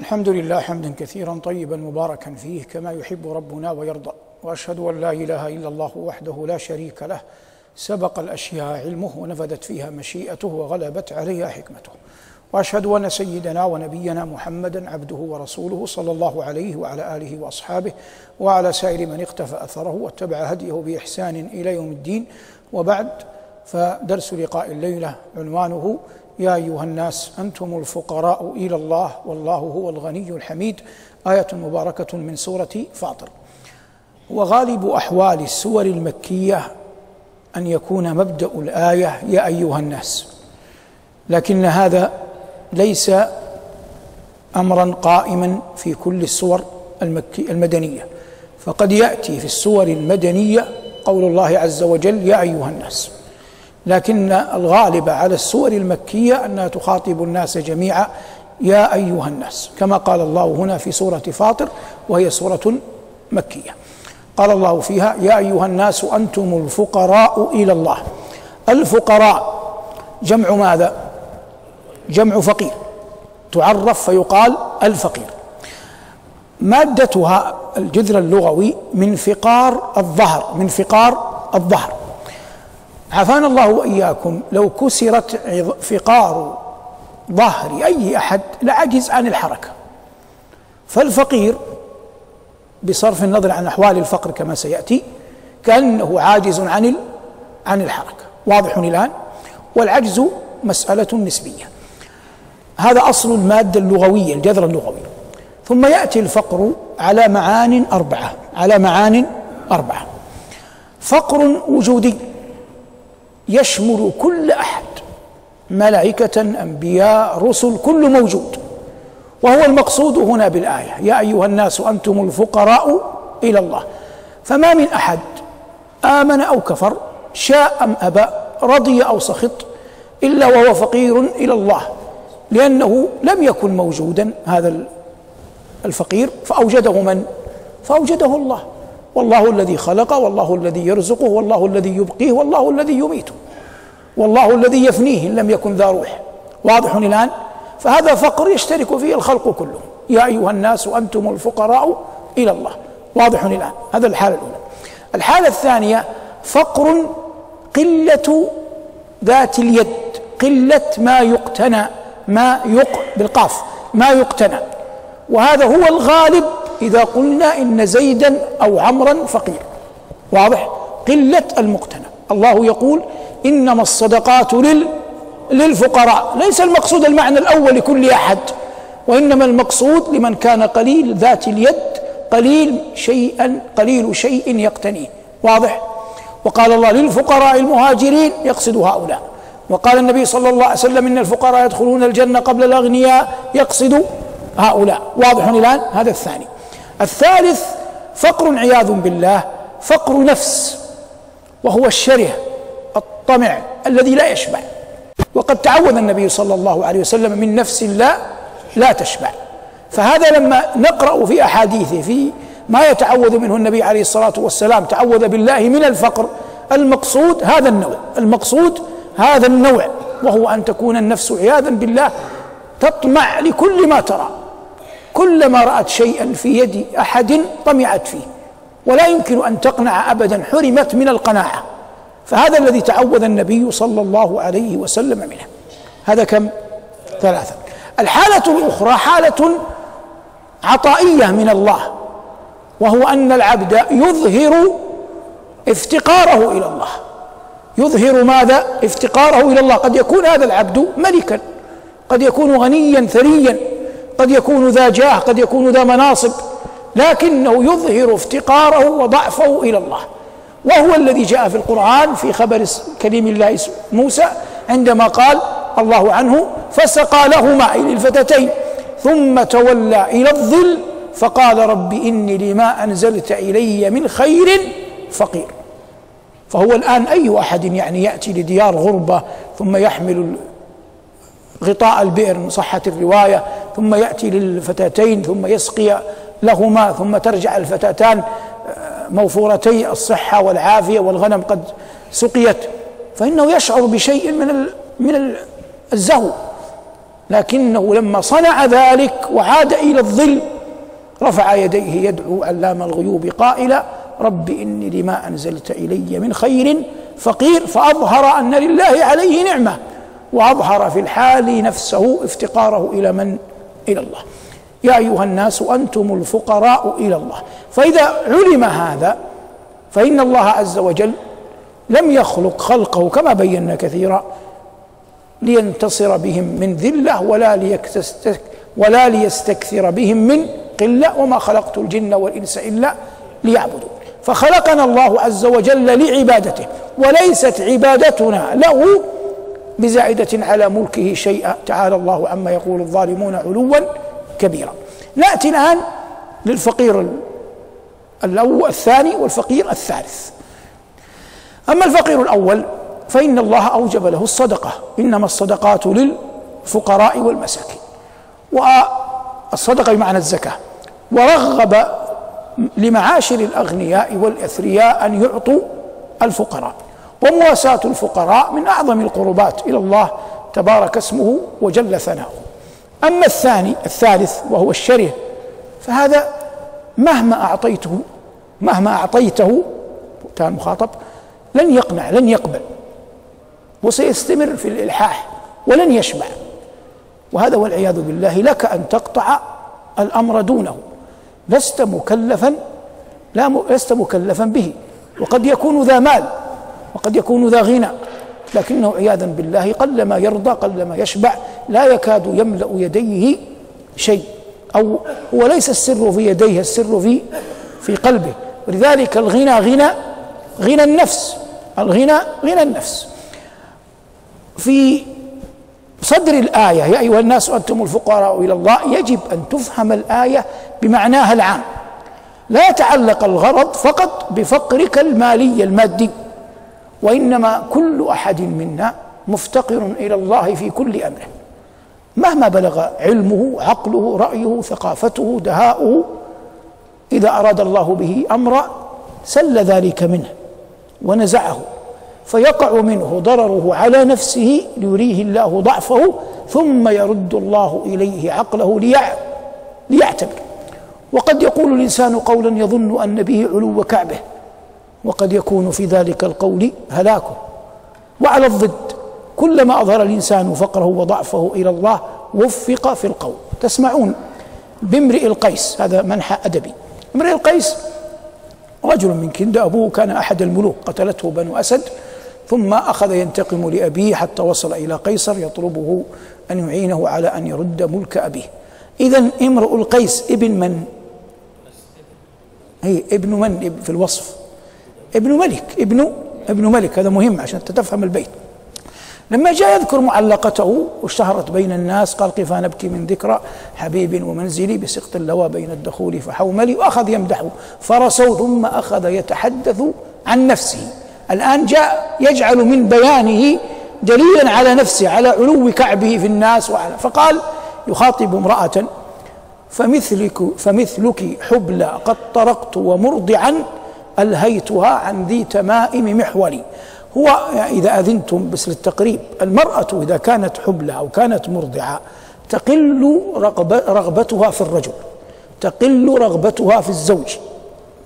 الحمد لله حمدا كثيرا طيبا مباركا فيه كما يحب ربنا ويرضى وأشهد أن لا إله إلا الله وحده لا شريك له سبق الأشياء علمه ونفذت فيها مشيئته وغلبت عليها حكمته وأشهد أن سيدنا ونبينا محمدا عبده ورسوله صلى الله عليه وعلى آله وأصحابه وعلى سائر من اقتفى أثره واتبع هديه بإحسان إلى يوم الدين وبعد فدرس لقاء الليلة عنوانه يا أيها الناس أنتم الفقراء إلى الله والله هو الغني الحميد. آية مباركة من سورة فاطر. وغالب أحوال السور المكية أن يكون مبدأ الآية يا أيها الناس. لكن هذا ليس امرا قائما في كل السور المكي المدنية. فقد يأتي في السور المدنية قول الله عز وجل يا أيها الناس. لكن الغالب على السور المكية أنها تخاطب الناس جميعا. يا أيها الناس كما قال الله هنا في سورة فاطر وهي سورة مكية. قال الله فيها يا أيها الناس أنتم الفقراء إلى الله. الفقراء جمع ماذا؟ جمع فقير. تعرف فيقال الفقير. مادتها الجذر اللغوي من فقار الظهر من فقار الظهر. عافانا الله وإياكم لو كسرت فقار ظهر أي أحد لعجز عن الحركة. فالفقير بصرف النظر عن أحوال الفقر كما سيأتي كأنه عاجز عن عن الحركة. واضح الآن؟ والعجز مسألة نسبية. هذا أصل المادة اللغوية الجذر اللغوي. ثم يأتي الفقر على معان أربعة على معان أربعة. فقر وجودي. يشمل كل أحد. ملائكة أنبياء رسل كل موجود. وهو المقصود هنا بالآية. يا أيها الناس أنتم الفقراء إلى الله. فما من أحد آمن أو كفر شاء أم أبى رضي أو سخط إلا وهو فقير إلى الله. لأنه لم يكن موجودا هذا الفقير فأوجده من؟ فأوجده الله. والله الذي خلق والله الذي يرزقه والله الذي يبقيه والله الذي يميته والله الذي يفنيه إن لم يكن ذا روح. واضح الآن؟ فهذا فقر يشترك فيه الخلق كلهم. يا أيها الناس أنتم الفقراء إلى الله. واضح الآن؟ هذا الحالة الأولى. الحالة الثانية فقر قلة ذات اليد. قلة ما يقتنى ما يق بالقاف. ما يقتنى. وهذا هو الغالب إذا قلنا إن زيدا أو عمرا فقير. واضح؟ قلة المقتنى. الله يقول إنما الصدقات لل للفقراء. ليس المقصود المعنى الأول لكل أحد وإنما المقصود لمن كان قليل ذات اليد قليل شيئا قليل شيء يقتنيه. واضح؟ وقال الله للفقراء المهاجرين يقصد هؤلاء. وقال النبي صلى الله عليه وسلم إن الفقراء يدخلون الجنة قبل الأغنياء يقصد هؤلاء. واضح الآن؟ هذا الثاني. الثالث فقر عياذ بالله فقر نفس وهو الشره الطمع الذي لا يشبع. وقد تعوذ النبي صلى الله عليه وسلم من نفس لا لا تشبع. فهذا لما نقرأ في أحاديثه في ما يتعوذ منه النبي عليه الصلاة والسلام تعوذ بالله من الفقر المقصود هذا النوع المقصود هذا النوع وهو أن تكون النفس عياذا بالله تطمع لكل ما ترى. كلما رأت شيئا في يد أحد طمعت فيه. ولا يمكن أن تقنع ابدا حرمت من القناعة. فهذا الذي تعوذ النبي صلى الله عليه وسلم منه. هذا كم؟ ثلاثة. الحالة الأخرى حالة عطائية من الله وهو أن العبد يظهر افتقاره إلى الله. يظهر ماذا؟ افتقاره إلى الله. قد يكون هذا العبد ملكا قد يكون غنيا ثريا. قد يكون ذا جاه قد يكون ذا مناصب لكنه يظهر افتقاره وضعفه إلى الله. وهو الذي جاء في القرآن في خبر كليم الله موسى عندما قال الله عنه فسقى لهما إلى الفتتين ثم تولى إلى الظل فقال رب إني لما أنزلت إلي من خير فقير. فهو الآن أي أحد يعني يأتي لديار غربة ثم يحمل غطاء البئر من صحة الرواية ثم يأتي للفتاتين ثم يسقي لهما ثم ترجع الفتاتان موفورتي الصحة والعافية والغنم قد سقيت. فإنه يشعر بشيء من من الزهو. لكنه لما صنع ذلك وعاد إلى الظل رفع يديه يدعو علام الغيوب قائلا رب إني لما أنزلت إلي من خير فقير فأظهر أن لله عليه نعمة وأظهر في الحال نفسه افتقاره إلى من إلى الله. يا أيها الناس أنتم الفقراء إلى الله. فإذا علم هذا فإن الله عز وجل لم يخلق خلقه كما بينا كثيرا لينتصر بهم من ذلة ولا ولا ليستكثر بهم من قلة. وما خلقت الجن والإنس إلا ليعبدون. فخلقنا الله عز وجل لعبادته وليست عبادتنا له بزائدة على ملكه شيئا. تعالى الله عما يقول الظالمون علوا كبيرا. نأتي الآن للفقير الأول الثاني والفقير الثالث. أما الفقير الأول فإن الله أوجب له الصدقة. إنما الصدقات للفقراء والمساكين. والصدقة بمعنى الزكاة. ورغب لمعاشر الأغنياء والأثرياء أن يعطوا الفقراء. ومواساة الفقراء من أعظم القربات إلى الله تبارك اسمه وجل ثناؤه. أما الثاني الثالث وهو الشره فهذا مهما أعطيته مهما أعطيته كان مخاطب لن يقنع لن يقبل وسيستمر في الإلحاح ولن يشبع. وهذا والعياذ بالله لك أن تقطع الأمر دونه. لست مكلفا لا لست مكلفا به وقد يكون ذا مال. وقد يكون ذا غنى لكنه عياذا بالله قل ما يرضى قل ما يشبع لا يكاد يملأ يديه شيء أو هو ليس السر في يديه السر في في قلبه. ولذلك الغنى غنى غنى النفس الغنى غنى النفس. في صدر الآية يا أيها الناس أنتم الفقراء إلى الله يجب أن تفهم الآية بمعناها العام. لا يتعلق الغرض فقط بفقرك المالي المادي. وإنما كل أحد منا مفتقر إلى الله في كل أمره. مهما بلغ علمه عقله رأيه ثقافته دهاؤه إذا أراد الله به أمرا سل ذلك منه ونزعه فيقع منه ضرره على نفسه ليريه الله ضعفه ثم يرد الله إليه عقله ليعتبر. وقد يقول الإنسان قولا يظن أن به علو كعبه وقد يكون في ذلك القول هلاكه وعلى الضد كلما أظهر الإنسان فقره وضعفه إلى الله وفق في القول. تسمعون بامرئ القيس هذا منحى أدبي. امرئ القيس رجل من كند أبوه كان أحد الملوك قتلته بنو أسد ثم أخذ ينتقم لأبيه حتى وصل إلى قيصر يطلبه أن يعينه على أن يرد ملك أبيه. اذا امرؤ القيس ابن من؟ هي ابن من؟ في الوصف. ابن ملك ابن ابن ملك هذا مهم عشان تفهم البيت. لما جاء يذكر معلقته واشتهرت بين الناس قال كيف نبكي من ذكرى؟ حبيب ومنزلي بسقط اللوى بين الدخول فحوملي. وأخذ يمدحه. فرسوا ثم أخذ يتحدث عن نفسه. الآن جاء يجعل من بيانه دليلا على نفسه على علو كعبه في الناس وعلى. فقال يخاطب امرأة فمثلك فمثلك حبلى قد طرقت ومرضعا ألهيتها عن ذي تمائم محولي هو إذا أذنتم بس للتقريب المرأة إذا كانت حبلى أو كانت مرضعة تقل رغبة رغبتها في الرجل تقل رغبتها في الزوج.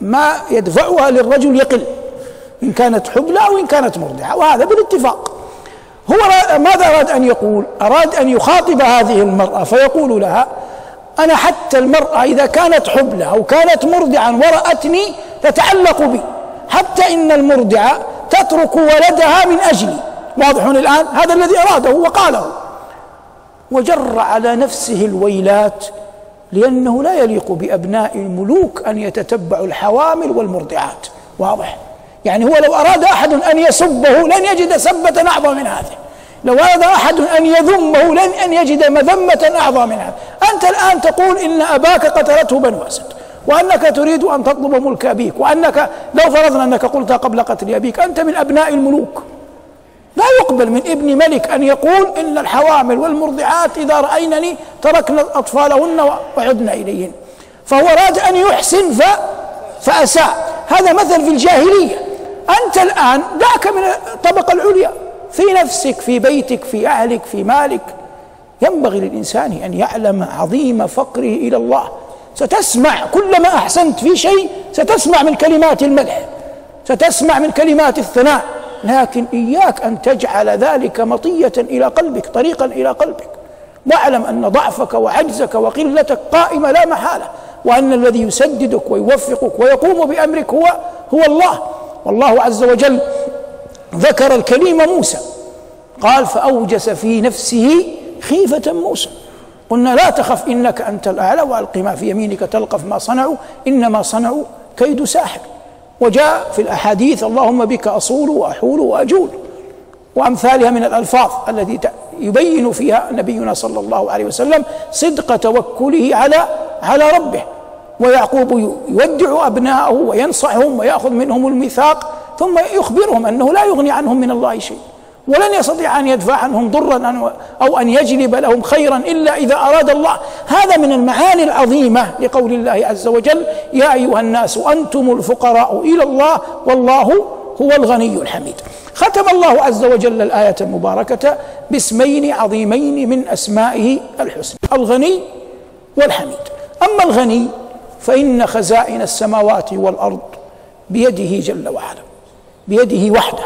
ما يدفعها للرجل يقل إن كانت حبلى أو إن كانت مرضعة وهذا بالاتفاق. هو ماذا أراد أن يقول؟ أراد أن يخاطب هذه المرأة فيقول لها أنا حتى المرأة إذا كانت حبلى أو كانت مرضعا ورأتني تتعلق بي. حتى إن المرضعة تترك ولدها من أجلي. واضح الآن؟ هذا الذي أراده وقاله. وجر على نفسه الويلات لأنه لا يليق بأبناء الملوك أن يتتبعوا الحوامل والمرضعات. واضح؟ يعني هو لو أراد أحد أن يسبه لن يجد سبة أعظم من هذه. لو أراد أحد أن يذمه لن أن يجد مذمة أعظم من هذه أنت الآن تقول إن أباك قتلته بنو أسد وأنك تريد أن تطلب ملك أبيك وأنك لو فرضنا أنك قلت قبل قتل أبيك أنت من أبناء الملوك. لا يقبل من ابن ملك أن يقول إن الحوامل والمرضعات إذا رأينني تركنا أطفالهن وعدنا إليهن. فهو أراد أن يحسن ف فأساء. هذا مثل في الجاهلية. أنت الآن دعك من الطبقة العليا. في نفسك في بيتك في أهلك في مالك. ينبغي للإنسان أن يعلم عظيم فقره إلى الله. ستسمع كلما أحسنت في شيء ستسمع من كلمات المدح ستسمع من كلمات الثناء. لكن إياك أن تجعل ذلك مطية إلى قلبك طريقا إلى قلبك. واعلم أن ضعفك وعجزك وقلتك قائمة لا محالة وأن الذي يسددك ويوفقك ويقوم بأمرك هو هو الله. والله عز وجل ذكر الكليم موسى. قال فأوجس في نفسه خيفة موسى. قلنا لا تخف إنك أنت الأعلى وألق ما في يمينك تلقف ما صنعوا إنما صنعوا كيد ساحر. وجاء في الأحاديث اللهم بك أصول وأحول وأجول. وأمثالها من الألفاظ التي يبين فيها نبينا صلى الله عليه وسلم صدق توكله على على ربه. ويعقوب يودع أبناءه وينصحهم ويأخذ منهم الميثاق. ثم يخبرهم أنه لا يغني عنهم من الله شيء ولن يستطيع أن يدفع عنهم ضرا أو أن يجلب لهم خيرا إلا إذا أراد الله. هذا من المعاني العظيمة لقول الله عز وجل يا أيها الناس أنتم الفقراء إلى الله والله هو الغني الحميد. ختم الله عز وجل الآية المباركة باسمين عظيمين من أسمائه الحسنى الغني والحميد. أما الغني فإن خزائن السماوات والأرض بيده جل وعلا. بيده وحده.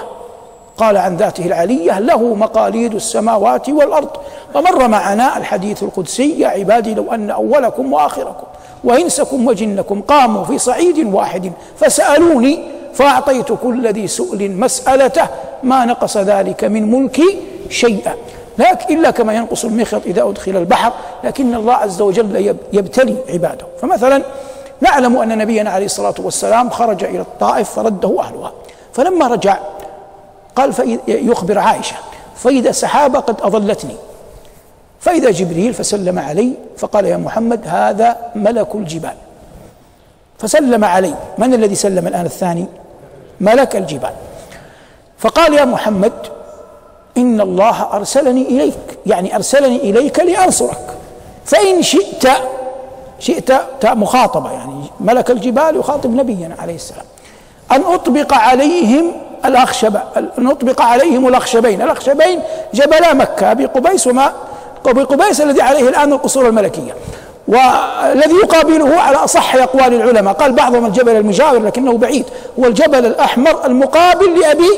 قال عن ذاته العلية له مقاليد السماوات والأرض. ومر معنا الحديث القدسي يا عبادي لو أن أولكم وآخركم وإنسكم وجنكم قاموا في صعيد واحد فسألوني فأعطيت كل ذي سؤل مسألته ما نقص ذلك من ملكي شيئا. لكن إلا كما ينقص المخيط إذا أدخل البحر لكن الله عز وجل يبتلي عباده. فمثلا نعلم أن نبينا عليه الصلاة والسلام خرج إلى الطائف فرده أهلها. فلما رجع قال يخبر عائشة فإذا سحابة قد أضلتني. فإذا جبريل فسلم علي فقال يا محمد هذا ملك الجبال. فسلم علي. من الذي سلم الآن الثاني؟ ملك الجبال. فقال يا محمد إن الله أرسلني إليك يعني أرسلني إليك لأنصرك. فإن شئت شئت مخاطبة يعني ملك الجبال يخاطب نبينا عليه السلام. أن أطبق عليهم الأخشب نطبق عليهم الأخشبين. الأخشبين جبلا مكة أبي قبيس وما أبي قبيس الذي عليه الآن القصور الملكية. والذي يقابله على أصح أقوال العلماء. قال بعضهم الجبل المجاور لكنه بعيد. هو الجبل الأحمر المقابل لأبي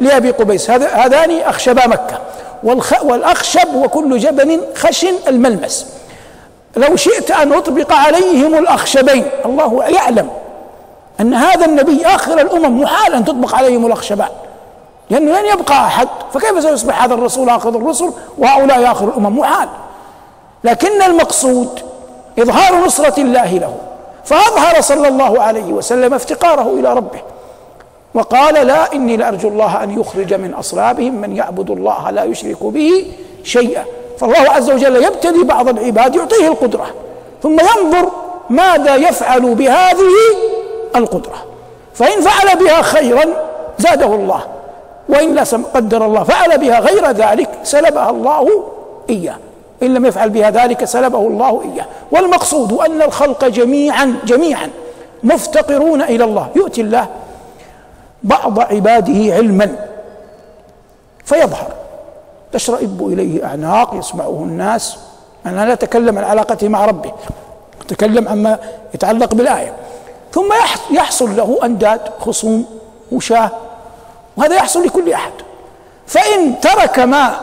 لأبي قبيس. هذان أخشبا مكة. والأخشب وكل جبل خشن الملمس. لو شئت أن أطبق عليهم الأخشبين. الله يعلم. أن هذا النبي آخر الأمم محال أن تطبق عليهم الأخشبان لأنه لن يبقى أحد. فكيف سيصبح هذا الرسول آخر الرسل وهؤلاء آخر الأمم محال؟ لكن المقصود إظهار نصرة الله له. فأظهر صلى الله عليه وسلم افتقاره إلى ربه. وقال لا إني لأرجو الله أن يخرج من أصلابهم من يعبد الله لا يشرك به شيئا. فالله عز وجل يبتلي بعض العباد يعطيه القدرة. ثم ينظر ماذا يفعل بهذه القدرة. فإن فعل بها خيرا زاده الله. وإن لا قدر الله. فعل بها غير ذلك سلبها الله إياه. إن لم يفعل بها ذلك سلبه الله إياه. والمقصود أن الخلق جميعا جميعا مفتقرون إلى الله. يؤتي الله بعض عباده علما فيظهر. تشرئب إليه أعناق يسمعه الناس. أنا لا أتكلم عن علاقته مع ربه أتكلم عما يتعلق بالآية. ثم يحصل له أنداد خصوم وشاه وهذا يحصل لكل أحد. فإن ترك ما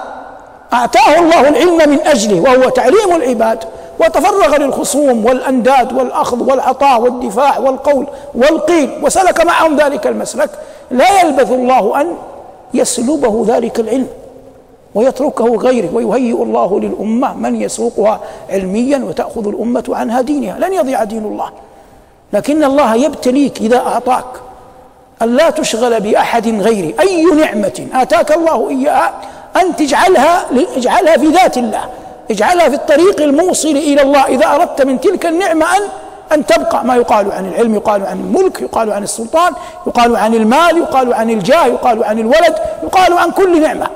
أعطاه الله العلم من أجله وهو تعليم العباد وتفرغ للخصوم والأنداد والأخذ والعطاء والدفاع والقول والقيل وسلك معهم ذلك المسلك لا يلبث الله أن يسلبه ذلك العلم ويتركه غيره ويهيئ الله للأمة من يسوقها علميا وتأخذ الأمة عنها دينها. لن يضيع دين الله. لكن الله يبتليك إذا أعطاك. أن لا تشغل بأحد غيري. أي نعمة آتاك الله إياها أن تجعلها اجعلها في ذات الله. اجعلها في الطريق الموصل إلى الله. إذا أردت من تلك النعمة أن أن تبقى. ما يقال عن العلم يقال عن الملك يقال عن السلطان يقال عن المال يقال عن الجاه يقال عن الولد يقال عن كل نعمة.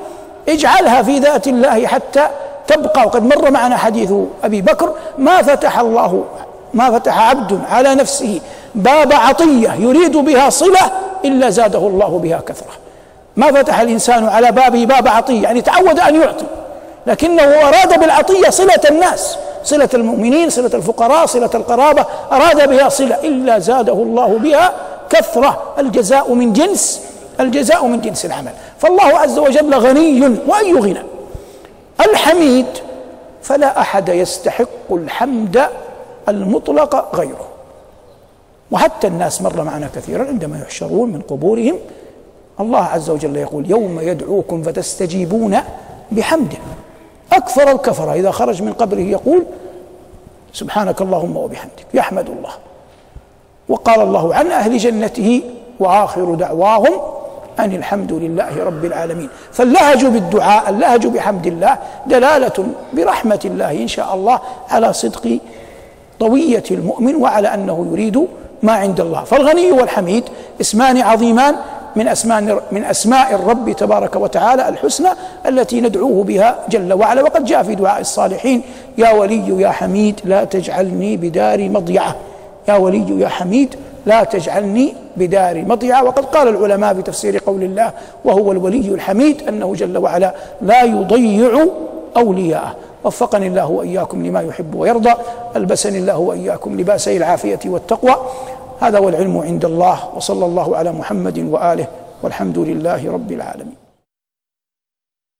اجعلها في ذات الله حتى تبقى. وقد مر معنا حديث أبي بكر ما فتح الله ما فتح عبد على نفسه باب عطية يريد بها صلة إلا زاده الله بها كثرة. ما فتح الإنسان على بابه باب عطية يعني تعود أن يعطي لكنه أراد بالعطية صلة الناس صلة المؤمنين صلة الفقراء صلة القرابة أراد بها صلة إلا زاده الله بها كثرة. الجزاء من جنس الجزاء من جنس العمل. فالله عز وجل غني وأي غنى. الحميد فلا أحد يستحق الحمد المطلق غيره. وحتى الناس مر معنا كثيرا عندما يحشرون من قبورهم الله عز وجل يقول يوم يدعوكم فتستجيبون بحمده أكثر الكفرة إذا خرج من قبره يقول سبحانك اللهم وبحمدك يحمد الله. وقال الله عن أهل جنته وآخر دعواهم أن الحمد لله رب العالمين. فاللهج بالدعاء اللهج بحمد الله دلالة برحمة الله إن شاء الله على صدق طوية المؤمن وعلى أنه يريد ما عند الله. فالغني والحميد اسمان عظيمان من اسماء من أسماء الرب تبارك وتعالى الحسنى التي ندعوه بها جل وعلا. وقد جاء في دعاء الصالحين يا ولي يا حميد لا تجعلني بدار مضيعة. يا ولي يا حميد لا تجعلني بدار مضيعة. وقد قال العلماء في تفسير قول الله وهو الولي الحميد أنه جل وعلا لا يضيع اولياءه وفقني الله وإياكم لما يحب ويرضى. ألبسني الله وإياكم لباسي العافية والتقوى. هذا والعلم عند الله. وصلى الله على محمد وآله. والحمد لله رب العالمين.